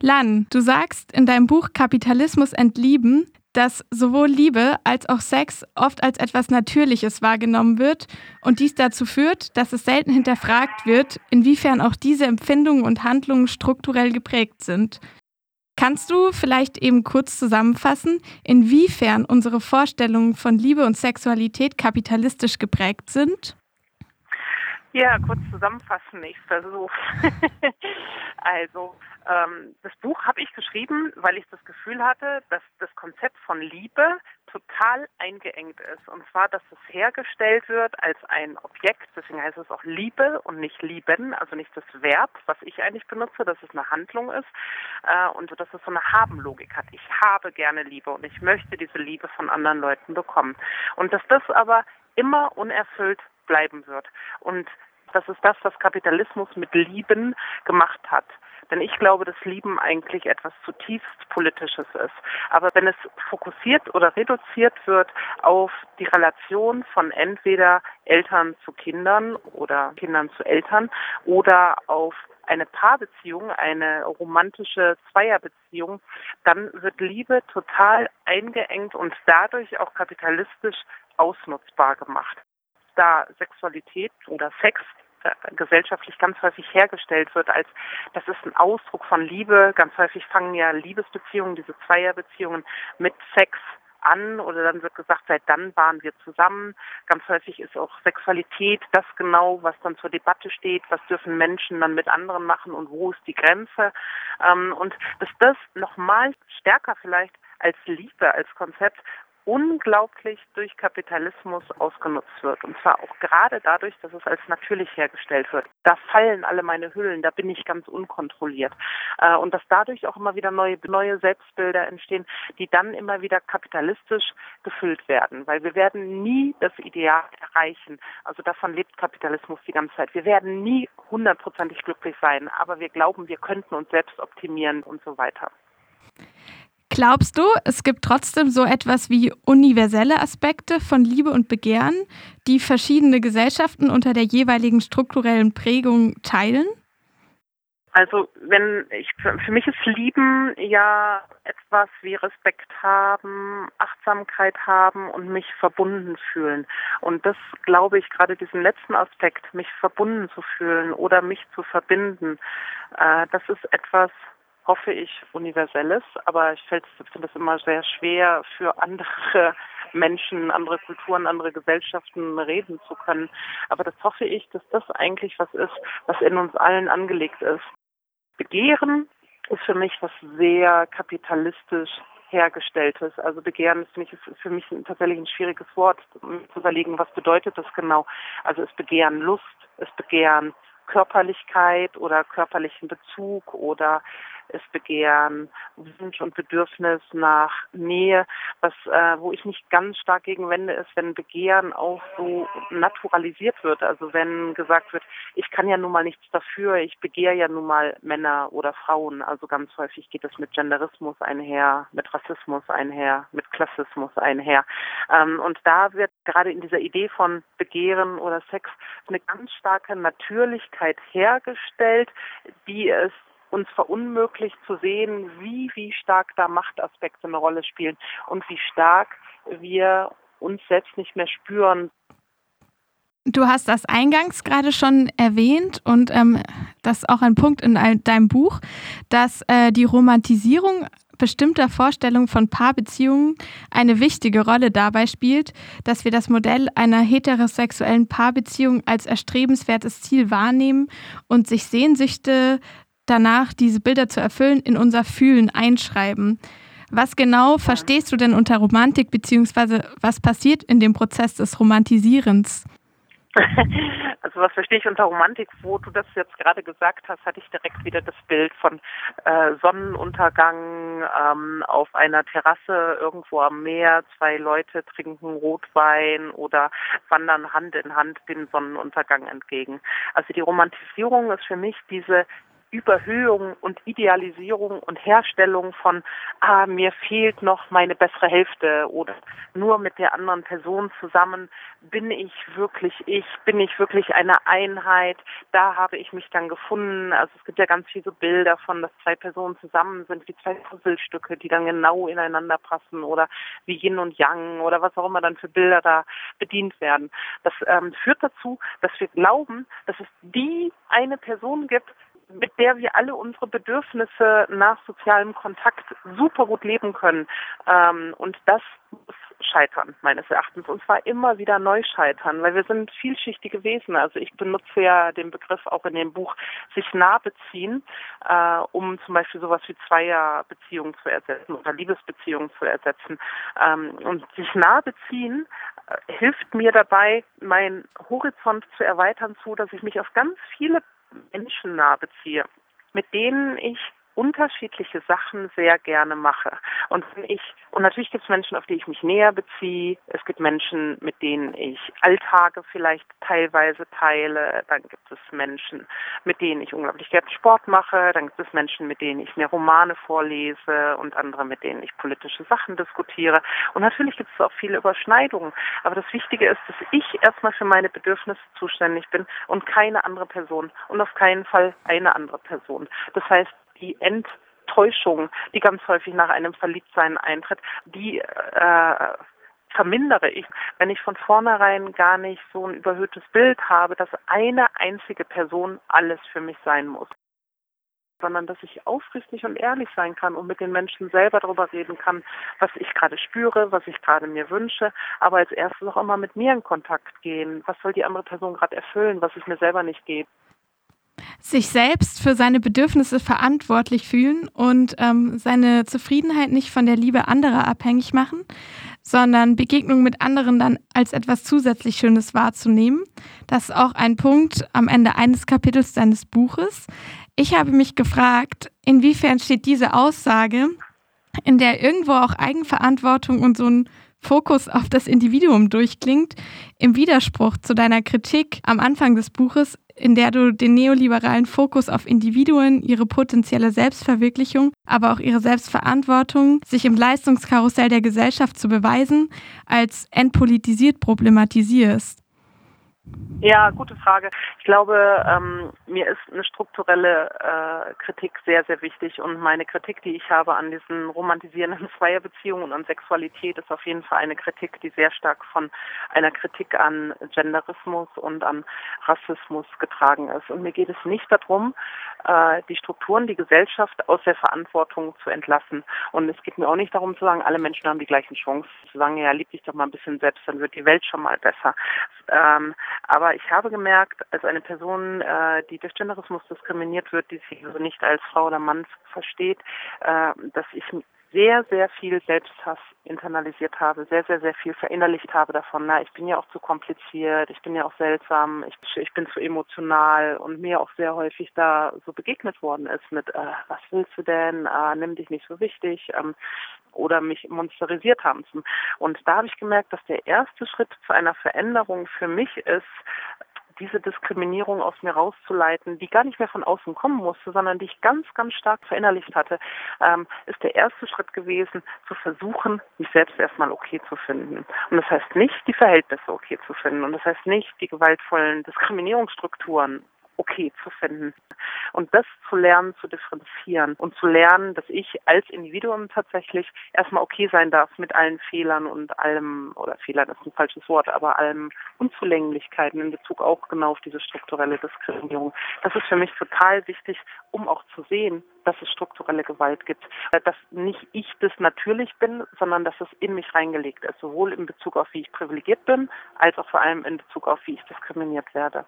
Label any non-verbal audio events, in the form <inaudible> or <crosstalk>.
Lan, du sagst in deinem Buch Kapitalismus entlieben, dass sowohl Liebe als auch Sex oft als etwas Natürliches wahrgenommen wird und dies dazu führt, dass es selten hinterfragt wird, inwiefern auch diese Empfindungen und Handlungen strukturell geprägt sind. Kannst du vielleicht eben kurz zusammenfassen, inwiefern unsere Vorstellungen von Liebe und Sexualität kapitalistisch geprägt sind? Ja, kurz zusammenfassen, ich versuche. <laughs> also, ähm, das Buch habe ich geschrieben, weil ich das Gefühl hatte, dass das Konzept von Liebe total eingeengt ist. Und zwar, dass es hergestellt wird als ein Objekt, deswegen heißt es auch Liebe und nicht lieben, also nicht das Verb, was ich eigentlich benutze, dass es eine Handlung ist äh, und dass es so eine Haben-Logik hat. Ich habe gerne Liebe und ich möchte diese Liebe von anderen Leuten bekommen. Und dass das aber immer unerfüllt bleiben wird. Und das ist das, was Kapitalismus mit Lieben gemacht hat. Denn ich glaube, dass Lieben eigentlich etwas zutiefst Politisches ist. Aber wenn es fokussiert oder reduziert wird auf die Relation von entweder Eltern zu Kindern oder Kindern zu Eltern oder auf eine Paarbeziehung, eine romantische Zweierbeziehung, dann wird Liebe total eingeengt und dadurch auch kapitalistisch ausnutzbar gemacht da Sexualität oder Sex gesellschaftlich ganz häufig hergestellt wird, als das ist ein Ausdruck von Liebe. Ganz häufig fangen ja Liebesbeziehungen, diese Zweierbeziehungen mit Sex an oder dann wird gesagt, seit dann waren wir zusammen. Ganz häufig ist auch Sexualität das genau, was dann zur Debatte steht, was dürfen Menschen dann mit anderen machen und wo ist die Grenze. Ähm, und dass das nochmal stärker vielleicht als Liebe, als Konzept unglaublich durch Kapitalismus ausgenutzt wird. Und zwar auch gerade dadurch, dass es als natürlich hergestellt wird. Da fallen alle meine Hüllen, da bin ich ganz unkontrolliert. Äh, und dass dadurch auch immer wieder neue, neue Selbstbilder entstehen, die dann immer wieder kapitalistisch gefüllt werden. Weil wir werden nie das Ideal erreichen. Also davon lebt Kapitalismus die ganze Zeit. Wir werden nie hundertprozentig glücklich sein, aber wir glauben, wir könnten uns selbst optimieren und so weiter. Glaubst du, es gibt trotzdem so etwas wie universelle Aspekte von Liebe und Begehren, die verschiedene Gesellschaften unter der jeweiligen strukturellen Prägung teilen? Also wenn ich für mich ist Lieben ja etwas wie Respekt haben, Achtsamkeit haben und mich verbunden fühlen. Und das glaube ich gerade diesen letzten Aspekt, mich verbunden zu fühlen oder mich zu verbinden, äh, das ist etwas, hoffe ich, universelles, aber ich finde es immer sehr schwer für andere <laughs> Menschen, andere Kulturen, andere Gesellschaften reden zu können. Aber das hoffe ich, dass das eigentlich was ist, was in uns allen angelegt ist. Begehren ist für mich was sehr kapitalistisch hergestelltes. Also Begehren ist, nicht, ist für mich tatsächlich ein schwieriges Wort, um zu überlegen, was bedeutet das genau. Also es Begehren Lust, es Begehren Körperlichkeit oder körperlichen Bezug oder es Begehren, Wunsch und Bedürfnis nach Nähe. Was, äh, wo ich nicht ganz stark gegen wende, ist, wenn Begehren auch so naturalisiert wird. Also wenn gesagt wird, ich kann ja nun mal nichts dafür, ich begehre ja nun mal Männer oder Frauen. Also ganz häufig geht es mit Genderismus einher, mit Rassismus einher, mit Klassismus einher. Ähm, und da wird gerade in dieser Idee von Begehren oder Sex eine ganz starke Natürlichkeit hergestellt, die es uns verunmöglicht zu sehen, wie, wie stark da Machtaspekte eine Rolle spielen und wie stark wir uns selbst nicht mehr spüren. Du hast das eingangs gerade schon erwähnt und ähm, das ist auch ein Punkt in deinem Buch, dass äh, die Romantisierung bestimmter Vorstellungen von Paarbeziehungen eine wichtige Rolle dabei spielt, dass wir das Modell einer heterosexuellen Paarbeziehung als erstrebenswertes Ziel wahrnehmen und sich Sehnsüchte danach, diese Bilder zu erfüllen, in unser Fühlen einschreiben. Was genau verstehst du denn unter Romantik, beziehungsweise was passiert in dem Prozess des Romantisierens? <laughs> Also was verstehe ich unter Romantik? Wo du das jetzt gerade gesagt hast, hatte ich direkt wieder das Bild von äh, Sonnenuntergang ähm, auf einer Terrasse irgendwo am Meer. Zwei Leute trinken Rotwein oder wandern Hand in Hand dem Sonnenuntergang entgegen. Also die Romantisierung ist für mich diese Überhöhung und Idealisierung und Herstellung von, ah, mir fehlt noch meine bessere Hälfte oder nur mit der anderen Person zusammen bin ich wirklich ich, bin ich wirklich eine Einheit, da habe ich mich dann gefunden. Also es gibt ja ganz viele Bilder von, dass zwei Personen zusammen sind, wie zwei Puzzlestücke, die dann genau ineinander passen oder wie Yin und Yang oder was auch immer dann für Bilder da bedient werden. Das ähm, führt dazu, dass wir glauben, dass es die eine Person gibt, mit der wir alle unsere Bedürfnisse nach sozialem Kontakt super gut leben können. Ähm, und das muss scheitern, meines Erachtens. Und zwar immer wieder neu scheitern, weil wir sind vielschichtige Wesen. Also ich benutze ja den Begriff auch in dem Buch sich nah beziehen, äh, um zum Beispiel sowas wie Zweierbeziehungen zu ersetzen oder Liebesbeziehungen zu ersetzen. Ähm, und sich nah beziehen äh, hilft mir dabei, meinen Horizont zu erweitern, so dass ich mich auf ganz viele Menschen nah beziehe, mit denen ich unterschiedliche Sachen sehr gerne mache. Und wenn ich, und natürlich gibt es Menschen, auf die ich mich näher beziehe. Es gibt Menschen, mit denen ich Alltage vielleicht teilweise teile. Dann gibt es Menschen, mit denen ich unglaublich gerne Sport mache. Dann gibt es Menschen, mit denen ich mir Romane vorlese und andere, mit denen ich politische Sachen diskutiere. Und natürlich gibt es auch viele Überschneidungen. Aber das Wichtige ist, dass ich erstmal für meine Bedürfnisse zuständig bin und keine andere Person und auf keinen Fall eine andere Person. Das heißt, die Enttäuschung, die ganz häufig nach einem Verliebtsein eintritt, die äh, vermindere ich, wenn ich von vornherein gar nicht so ein überhöhtes Bild habe, dass eine einzige Person alles für mich sein muss sondern dass ich aufrichtig und ehrlich sein kann und mit den Menschen selber darüber reden kann, was ich gerade spüre, was ich gerade mir wünsche, aber als erstes auch immer mit mir in Kontakt gehen. Was soll die andere Person gerade erfüllen, was ich mir selber nicht gebe? Sich selbst für seine Bedürfnisse verantwortlich fühlen und ähm, seine Zufriedenheit nicht von der Liebe anderer abhängig machen, sondern Begegnungen mit anderen dann als etwas zusätzlich Schönes wahrzunehmen. Das ist auch ein Punkt am Ende eines Kapitels deines Buches. Ich habe mich gefragt, inwiefern steht diese Aussage, in der irgendwo auch Eigenverantwortung und so ein Fokus auf das Individuum durchklingt, im Widerspruch zu deiner Kritik am Anfang des Buches, in der du den neoliberalen Fokus auf Individuen, ihre potenzielle Selbstverwirklichung, aber auch ihre Selbstverantwortung, sich im Leistungskarussell der Gesellschaft zu beweisen, als entpolitisiert problematisierst. Ja, gute Frage. Ich glaube, ähm, mir ist eine strukturelle äh, Kritik sehr, sehr wichtig und meine Kritik, die ich habe an diesen romantisierenden <laughs> Zweierbeziehungen und an Sexualität, ist auf jeden Fall eine Kritik, die sehr stark von einer Kritik an Genderismus und an Rassismus getragen ist. Und mir geht es nicht darum, äh, die Strukturen, die Gesellschaft aus der Verantwortung zu entlassen. Und es geht mir auch nicht darum zu sagen, alle Menschen haben die gleichen Chancen. Zu sagen, ja, lieb dich doch mal ein bisschen selbst, dann wird die Welt schon mal besser. Ähm, aber ich habe gemerkt, als eine Person, äh, die durch Genderismus diskriminiert wird, die sich also nicht als Frau oder Mann versteht, äh, dass ich sehr, sehr viel Selbsthass internalisiert habe, sehr, sehr, sehr viel verinnerlicht habe davon, na, ich bin ja auch zu kompliziert, ich bin ja auch seltsam, ich, ich bin zu emotional und mir auch sehr häufig da so begegnet worden ist mit, äh, was willst du denn, äh, nimm dich nicht so wichtig ähm, oder mich monsterisiert haben. Und da habe ich gemerkt, dass der erste Schritt zu einer Veränderung für mich ist, diese Diskriminierung aus mir rauszuleiten, die gar nicht mehr von außen kommen musste, sondern die ich ganz, ganz stark verinnerlicht hatte, ähm, ist der erste Schritt gewesen, zu versuchen, mich selbst erstmal okay zu finden. Und das heißt nicht, die Verhältnisse okay zu finden. Und das heißt nicht, die gewaltvollen Diskriminierungsstrukturen okay zu finden. Und das zu lernen, zu differenzieren und zu lernen, dass ich als Individuum tatsächlich erstmal okay sein darf mit allen Fehlern und allem, oder Fehlern ist ein falsches Wort, aber allem Unzulänglichkeiten in Bezug auch genau auf diese strukturelle Diskriminierung. Das ist für mich total wichtig, um auch zu sehen, dass es strukturelle Gewalt gibt. Dass nicht ich das natürlich bin, sondern dass es in mich reingelegt ist, sowohl in Bezug auf wie ich privilegiert bin, als auch vor allem in Bezug auf wie ich diskriminiert werde.